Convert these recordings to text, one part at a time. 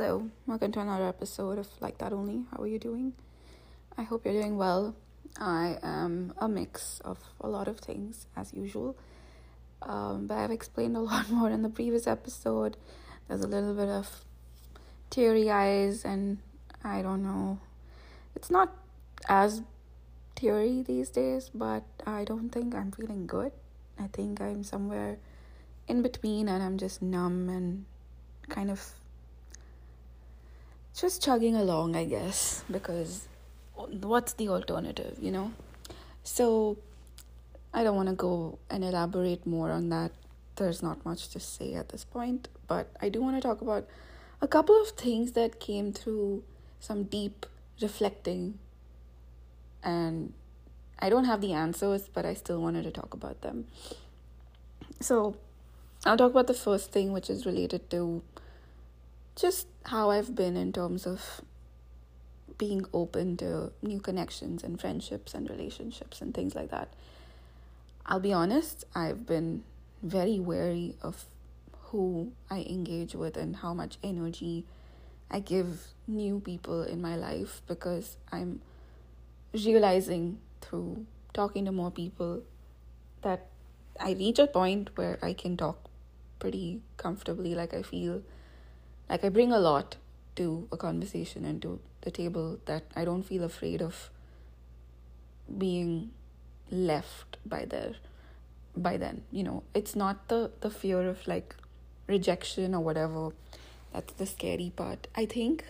Hello, welcome to another episode of Like That Only. How are you doing? I hope you're doing well. I am a mix of a lot of things, as usual. Um, but I've explained a lot more in the previous episode. There's a little bit of teary eyes, and I don't know. It's not as teary these days, but I don't think I'm feeling good. I think I'm somewhere in between, and I'm just numb and kind of just chugging along, I guess, because what's the alternative, you know? So I don't want to go and elaborate more on that. There's not much to say at this point, but I do want to talk about a couple of things that came through some deep reflecting and I don't have the answers, but I still wanted to talk about them. So, I'll talk about the first thing, which is related to just how I've been in terms of being open to new connections and friendships and relationships and things like that. I'll be honest, I've been very wary of who I engage with and how much energy I give new people in my life because I'm realizing through talking to more people that I reach a point where I can talk pretty comfortably, like I feel like I bring a lot to a conversation and to the table that I don't feel afraid of being left by there by then you know? It's not the the fear of like rejection or whatever. That's the scary part. I think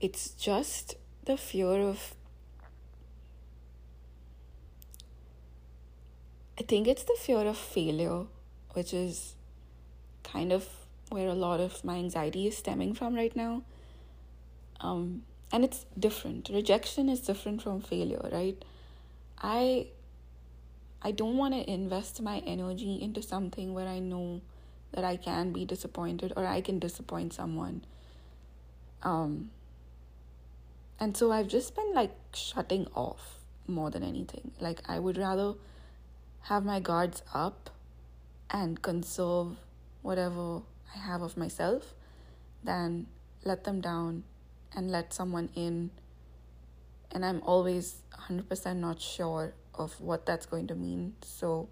it's just the fear of i think it's the fear of failure which is kind of where a lot of my anxiety is stemming from right now. Um, and it's different. Rejection is different from failure, right? I I don't want to invest my energy into something where I know that I can be disappointed or I can disappoint someone. Um, and so I've just been like shutting off more than anything. Like I would rather have my guards up and conserve whatever I have of myself than let them down and let someone in. And I'm always 100% not sure of what that's going to mean. So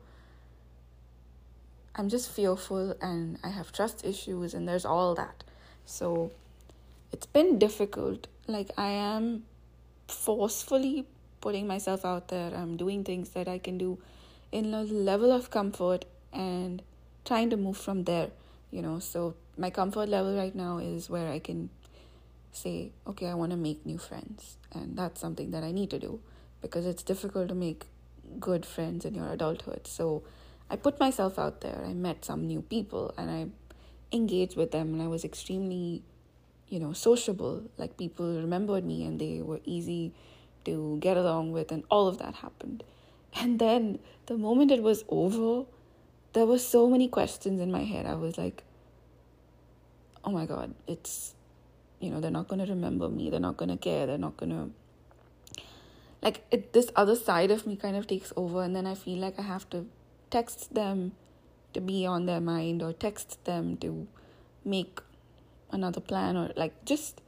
I'm just fearful and I have trust issues, and there's all that. So it's been difficult. Like, I am forcefully putting myself out there. I'm doing things that I can do in a level of comfort and trying to move from there you know so my comfort level right now is where i can say okay i want to make new friends. And that's something that i need to do because it's difficult to make good friends in your adulthood. So i put myself out there. I met some new people and i engaged with them and i was extremely you know sociable. Like people remembered me and they were easy to get along with and all of that happened. And then the moment it was over there were so many questions in my head. I was like, oh my God, it's, you know, they're not going to remember me. They're not going to care. They're not going to. Like, it, this other side of me kind of takes over, and then I feel like I have to text them to be on their mind or text them to make another plan or like just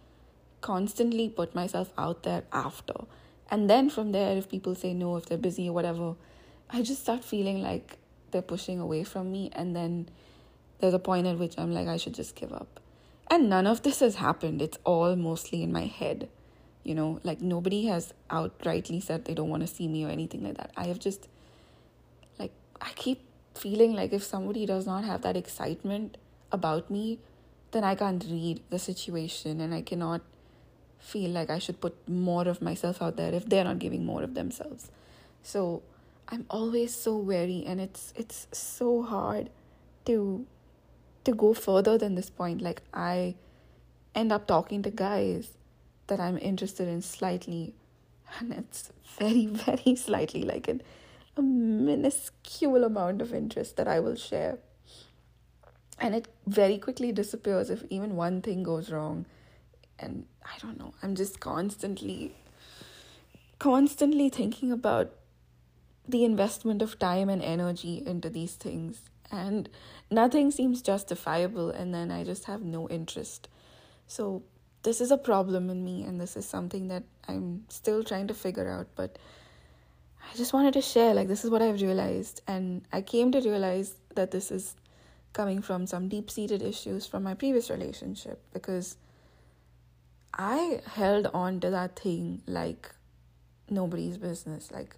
constantly put myself out there after. And then from there, if people say no, if they're busy or whatever, I just start feeling like they're pushing away from me and then there's a point at which I'm like I should just give up. And none of this has happened. It's all mostly in my head. You know, like nobody has outrightly said they don't want to see me or anything like that. I have just like I keep feeling like if somebody does not have that excitement about me, then I can't read the situation and I cannot feel like I should put more of myself out there if they're not giving more of themselves. So I'm always so wary and it's it's so hard to to go further than this point. Like I end up talking to guys that I'm interested in slightly and it's very very slightly like an, a minuscule amount of interest that I will share. And it very quickly disappears if even one thing goes wrong. And I don't know I'm just constantly constantly thinking about the investment of time and energy into these things and nothing seems justifiable and then i just have no interest So, this is a problem in me, and this is something that I'm still trying to figure out. But I just wanted to share like, this is what I've realized. And I came to realize that this is coming from some deep seated issues from my previous relationship because I held on to that thing like nobody's business. Like,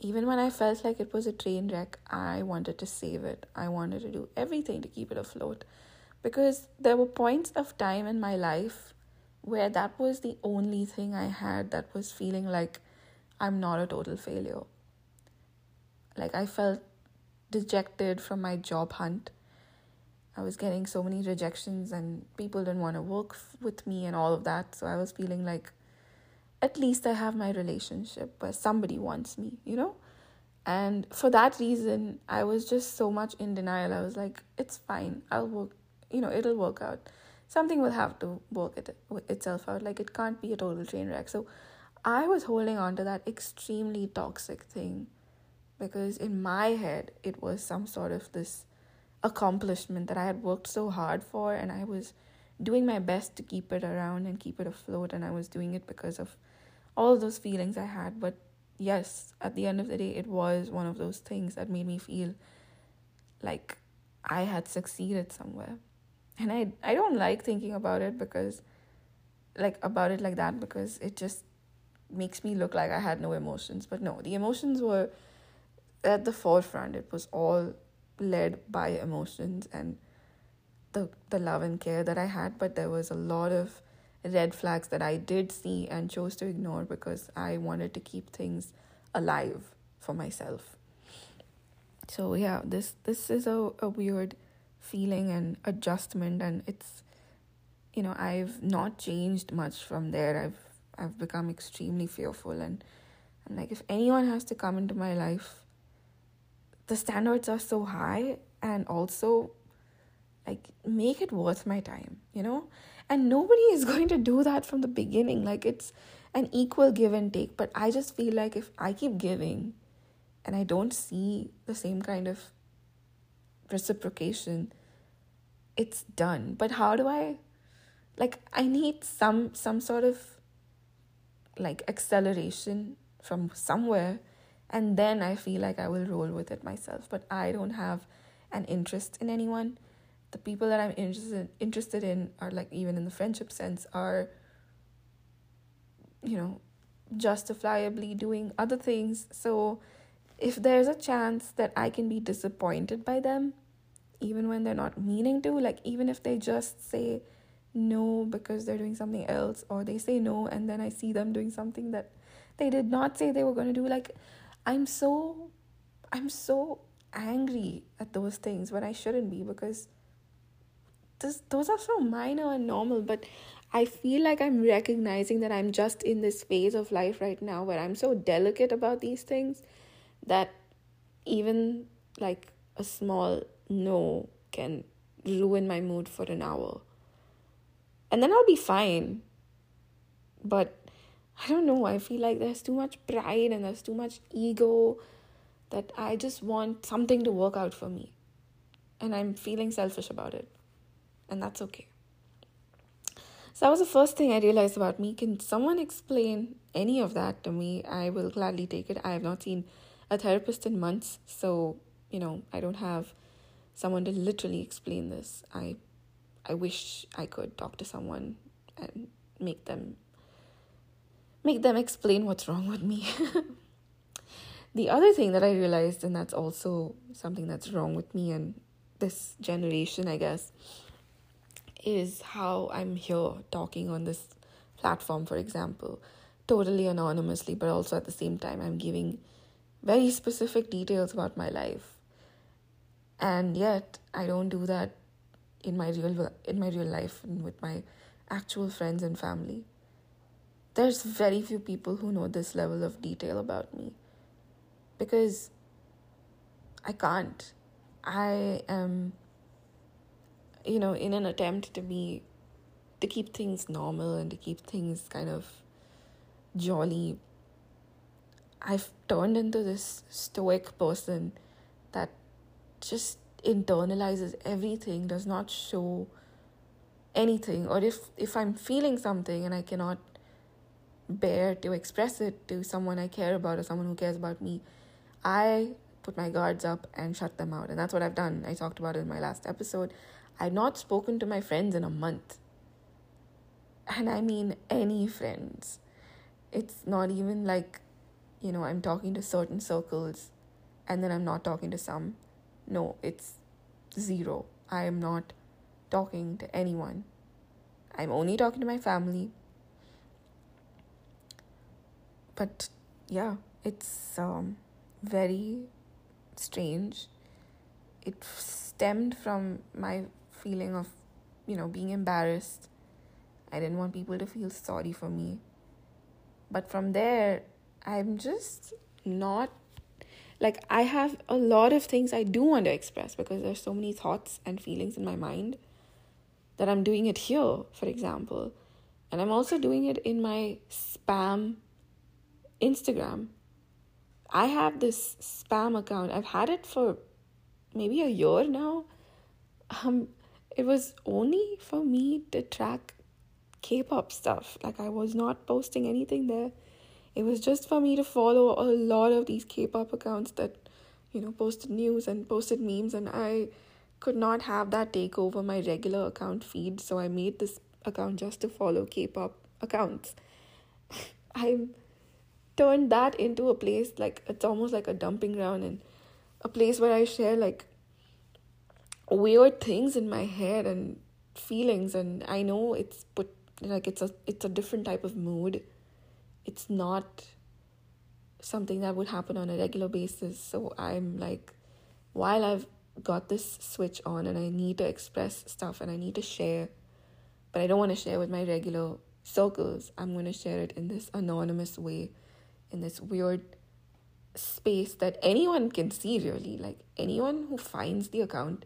even when I felt like it was a train wreck, I wanted to save it. I wanted to do everything to keep it afloat because there were points of time in my life where that was the only thing I had that was feeling like I'm not a total failure. Like, I felt dejected from my job hunt. I was getting so many rejections, and people didn't want to work with me, and all of that. So, I was feeling like at least I have my relationship where somebody wants me, you know? And for that reason, I was just so much in denial. I was like, it's fine. I'll work, you know, it'll work out. Something will have to work it, itself out. Like, it can't be a total train wreck. So, I was holding on to that extremely toxic thing because in my head, it was some sort of this accomplishment that I had worked so hard for, and I was doing my best to keep it around and keep it afloat. And I was doing it because of all those feelings I had. But yes, at the end of the day, it was one of those things that made me feel like I had succeeded somewhere. And I I don't like thinking about it because like about it like that because it just makes me look like I had no emotions. But no, the emotions were at the forefront. It was all led by emotions and the the love and care that I had, but there was a lot of red flags that I did see and chose to ignore because I wanted to keep things alive for myself. So yeah, this this is a, a weird feeling and adjustment and it's you know, I've not changed much from there. I've I've become extremely fearful and I'm like if anyone has to come into my life, the standards are so high and also like make it worth my time, you know? And nobody is going to do that from the beginning. Like it's an equal give and take. But I just feel like if I keep giving and I don't see the same kind of reciprocation, it's done. But how do I like I need some some sort of like acceleration from somewhere and then I feel like I will roll with it myself. But I don't have an interest in anyone the people that I'm interested interested in are like even in the friendship sense are you know justifiably doing other things. So if there's a chance that I can be disappointed by them even when they're not meaning to like even if they just say no because they're doing something else or they say no and then I see them doing something that they did not say they were going to do like I'm so I'm so angry at those things when I shouldn't be because this, those are so minor and normal, but I feel like I'm recognizing that I'm just in this phase of life right now where I'm so delicate about these things that even like a small no can ruin my mood for an hour. And then I'll be fine. But I don't know, I feel like there's too much pride and there's too much ego that I just want something to work out for me. And I'm feeling selfish about it and that's okay. So that was the first thing I realized about me. Can someone explain any of that to me? I will gladly take it. I have not seen a therapist in months, so you know, I don't have someone to literally explain this. I I wish I could talk to someone and make them make them explain what's wrong with me. the other thing that I realized and that's also something that's wrong with me and this generation, I guess, is how I'm here talking on this platform, for example, totally anonymously, but also at the same time, I'm giving very specific details about my life. And yet, I don't do that in my real in my real life and with my actual friends and family. There's very few people who know this level of detail about me because I can't. I am you know, in an attempt to be, to keep things normal and to keep things kind of jolly, I've turned into this stoic person that just internalizes everything, does not show anything. Or if if i'm feeling something and i cannot bear to express it to someone i care about or someone who cares about me i put my guards up and shut them out. And that's what i've done. I talked about it in my last episode i've not spoken to my friends in a month and i mean any friends it's not even like you know i'm talking to certain circles and then i'm not talking to some no it's zero i am not talking to anyone. I'm only talking to my family. But yeah, it's um, very strange. It stemmed from my feeling of, you know, being embarrassed. I didn't want people to feel sorry for me. But from there, I'm just not like I have a lot of things I do want to express because there's so many thoughts and feelings in my mind that I'm doing it here, for example. And I'm also doing it in my spam Instagram. I have this spam account. I've had it for maybe a year now. Um it was only for me to track K-pop stuff. Like I was not posting anything there. It was just for me to follow a lot of these K-pop accounts that you know posted news and posted memes and I could not have that take over my regular account feed, so I made this account just to follow K pop accounts. I turned that into a place like it's almost like a dumping ground and a place where I share like weird things in my head and feelings and I know it's put like it's a it's a different type of mood. It's not something that would happen on a regular basis. So I'm like while I've got this switch on and I need to express stuff and I need to share, but I don't want to share with my regular circles. I'm going to share it in this anonymous way, in this weird space that anyone can see, really. Like anyone who finds the account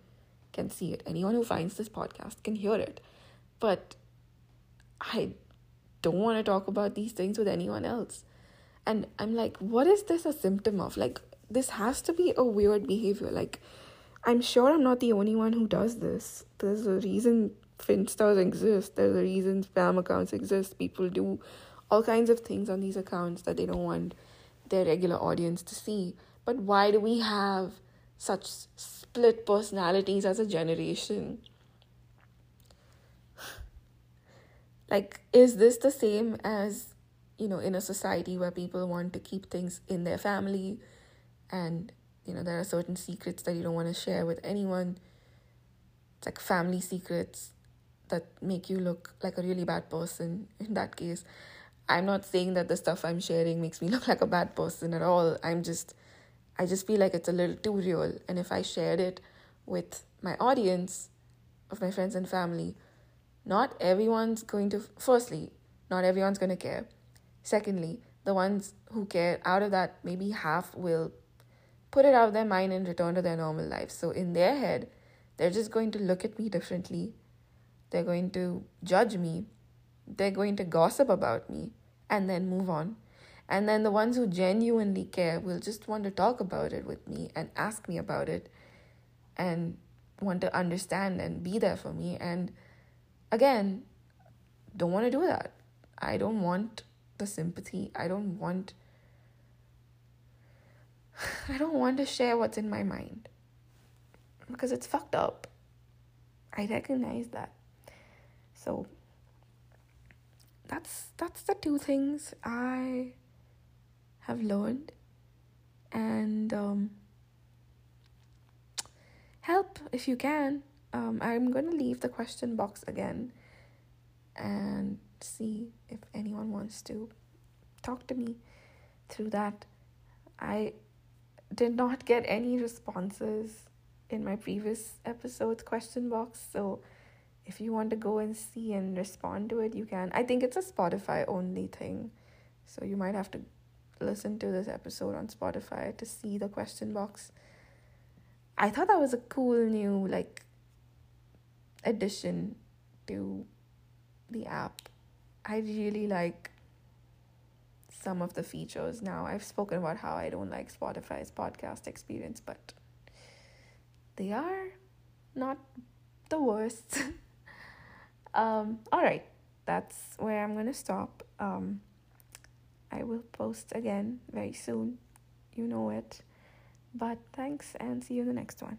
can see it, anyone who finds this podcast can hear it. But I don't want to talk about these things with anyone else. And I'm like, what is this a symptom of? Like, this has to be a weird behavior. Like, I'm sure I'm not the only one who does this. There's a reason Finstas exist. There's a reason spam accounts exist. People do all kinds of things on these accounts that they don't want their regular audience to see. But why do we have such split personalities as a generation? like, is this the same as, you know, in a society where people want to keep things in their family and you know there are certain secrets that you don't want to share with anyone? It's like family secrets that make you look like a really bad person in that case. I'm not saying that the stuff i'm sharing makes me look like a bad person at all. I'm just i just feel like it's a little too real and if i shared it with my audience of my friends and family not everyone's going to firstly not everyone's going to care secondly the ones who care out of that maybe half will put it out of their mind and return to their normal life. So in their head, they're just going to look at me differently. They're going to judge me. They're going to gossip about me and then move on. And then the ones who genuinely care will just want to talk about it with me and ask me about it and want to understand and be there for me. And again, don't want to do that. I don't want the sympathy. I don't want I don't want to share what's in my mind because it's fucked up. I recognize that. So that's that's the two things I have learned and um, help if you can. Um, I'm gonna leave the question box again and see if anyone wants to talk to me through that. I did not get any responses in my previous episode's question box. So if you want to go and see and respond to it, you can. I think it's a Spotify only thing. So you might have to listen to this episode on Spotify to see the question box. I thought that was a cool new like addition to the app. I really like some of the features now. I've spoken about how I don't like Spotify's podcast experience, but they are not the worst. Um, all right, that's where I'm gonna stop. Um, I will post again very soon. You know it. But thanks and see you in the next one.